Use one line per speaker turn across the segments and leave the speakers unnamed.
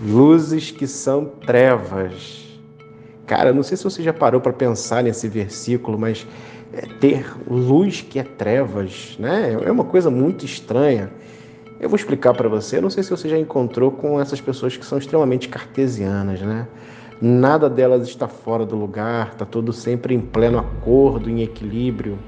Luzes que são trevas. Cara, não sei se você já parou para pensar nesse versículo, mas é, ter luz que é trevas, né? É uma coisa muito estranha. Eu vou explicar para você. Eu não sei se você já encontrou com essas pessoas que são extremamente cartesianas, né? Nada delas está fora do lugar, está tudo sempre em pleno acordo, em equilíbrio.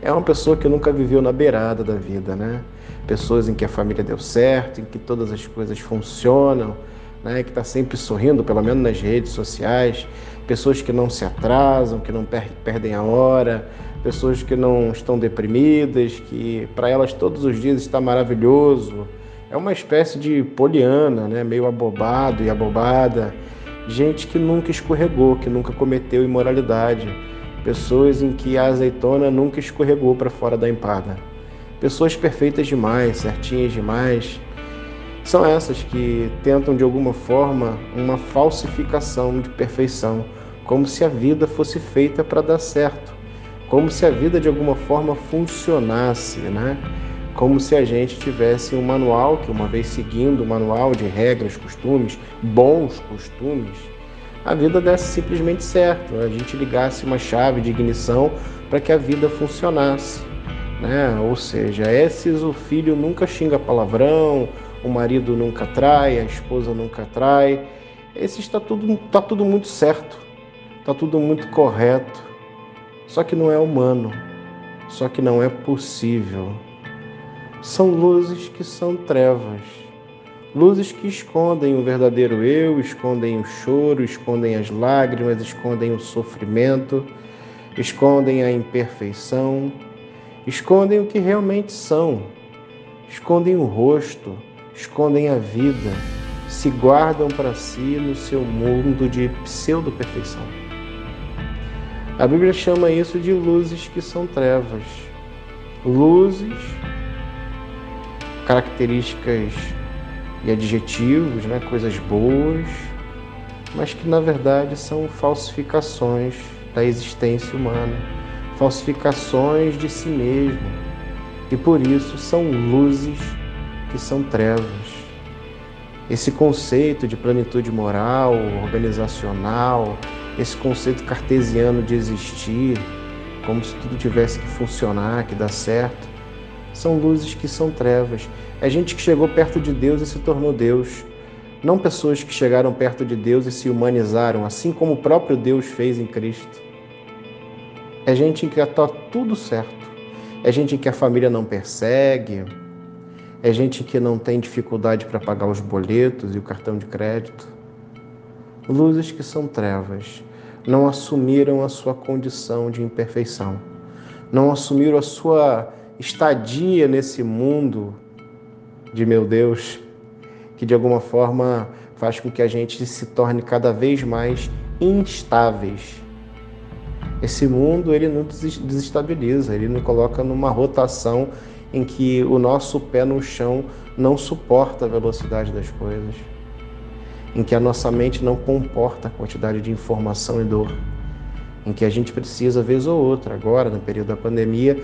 É uma pessoa que nunca viveu na beirada da vida, né? Pessoas em que a família deu certo, em que todas as coisas funcionam, né? Que está sempre sorrindo, pelo menos nas redes sociais pessoas que não se atrasam, que não per perdem a hora, pessoas que não estão deprimidas, que para elas todos os dias está maravilhoso. É uma espécie de poliana, né? meio abobado e abobada. Gente que nunca escorregou, que nunca cometeu imoralidade. Pessoas em que a azeitona nunca escorregou para fora da empada. Pessoas perfeitas demais, certinhas demais, são essas que tentam de alguma forma uma falsificação de perfeição, como se a vida fosse feita para dar certo, como se a vida de alguma forma funcionasse, né? Como se a gente tivesse um manual que, uma vez seguindo o manual de regras, costumes, bons costumes, a vida desse simplesmente certo, a gente ligasse uma chave de ignição para que a vida funcionasse. Né? Ou seja, esses o filho nunca xinga palavrão, o marido nunca trai, a esposa nunca trai. Esse está tudo, está tudo muito certo, está tudo muito correto. Só que não é humano, só que não é possível. São luzes que são trevas, luzes que escondem o verdadeiro eu, escondem o choro, escondem as lágrimas, escondem o sofrimento, escondem a imperfeição, escondem o que realmente são, escondem o rosto escondem a vida, se guardam para si no seu mundo de pseudo-perfeição. A Bíblia chama isso de luzes que são trevas. Luzes, características e adjetivos, né, coisas boas, mas que na verdade são falsificações da existência humana, falsificações de si mesmo. E por isso são luzes que são trevas. Esse conceito de plenitude moral, organizacional, esse conceito cartesiano de existir, como se tudo tivesse que funcionar, que dar certo, são luzes que são trevas. É gente que chegou perto de Deus e se tornou Deus. Não pessoas que chegaram perto de Deus e se humanizaram, assim como o próprio Deus fez em Cristo. É gente em que está tudo certo. É gente em que a família não persegue, é gente que não tem dificuldade para pagar os boletos e o cartão de crédito. Luzes que são trevas, não assumiram a sua condição de imperfeição, não assumiram a sua estadia nesse mundo de meu Deus, que de alguma forma faz com que a gente se torne cada vez mais instáveis. Esse mundo ele não desestabiliza, ele nos coloca numa rotação em que o nosso pé no chão não suporta a velocidade das coisas, em que a nossa mente não comporta a quantidade de informação e dor, em que a gente precisa, vez ou outra, agora no período da pandemia,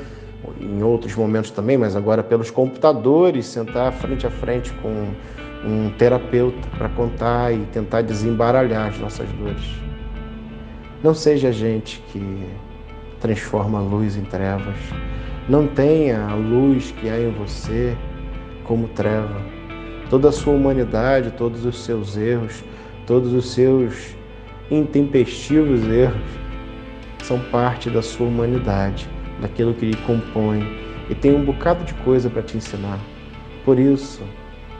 em outros momentos também, mas agora pelos computadores, sentar frente a frente com um terapeuta para contar e tentar desembaralhar as nossas dores. Não seja a gente que transforma a luz em trevas, não tenha a luz que há em você como treva. Toda a sua humanidade, todos os seus erros, todos os seus intempestivos erros são parte da sua humanidade, daquilo que lhe compõe e tem um bocado de coisa para te ensinar. Por isso,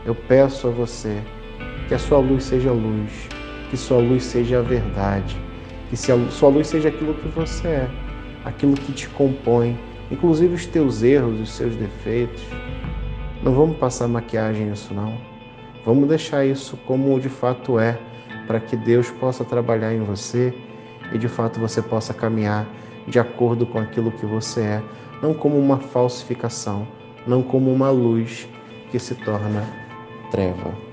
eu peço a você que a sua luz seja luz, que sua luz seja a verdade, que sua luz seja aquilo que você é, aquilo que te compõe, inclusive os teus erros, os seus defeitos. Não vamos passar maquiagem nisso não. Vamos deixar isso como de fato é, para que Deus possa trabalhar em você e de fato você possa caminhar de acordo com aquilo que você é, não como uma falsificação, não como uma luz que se torna treva.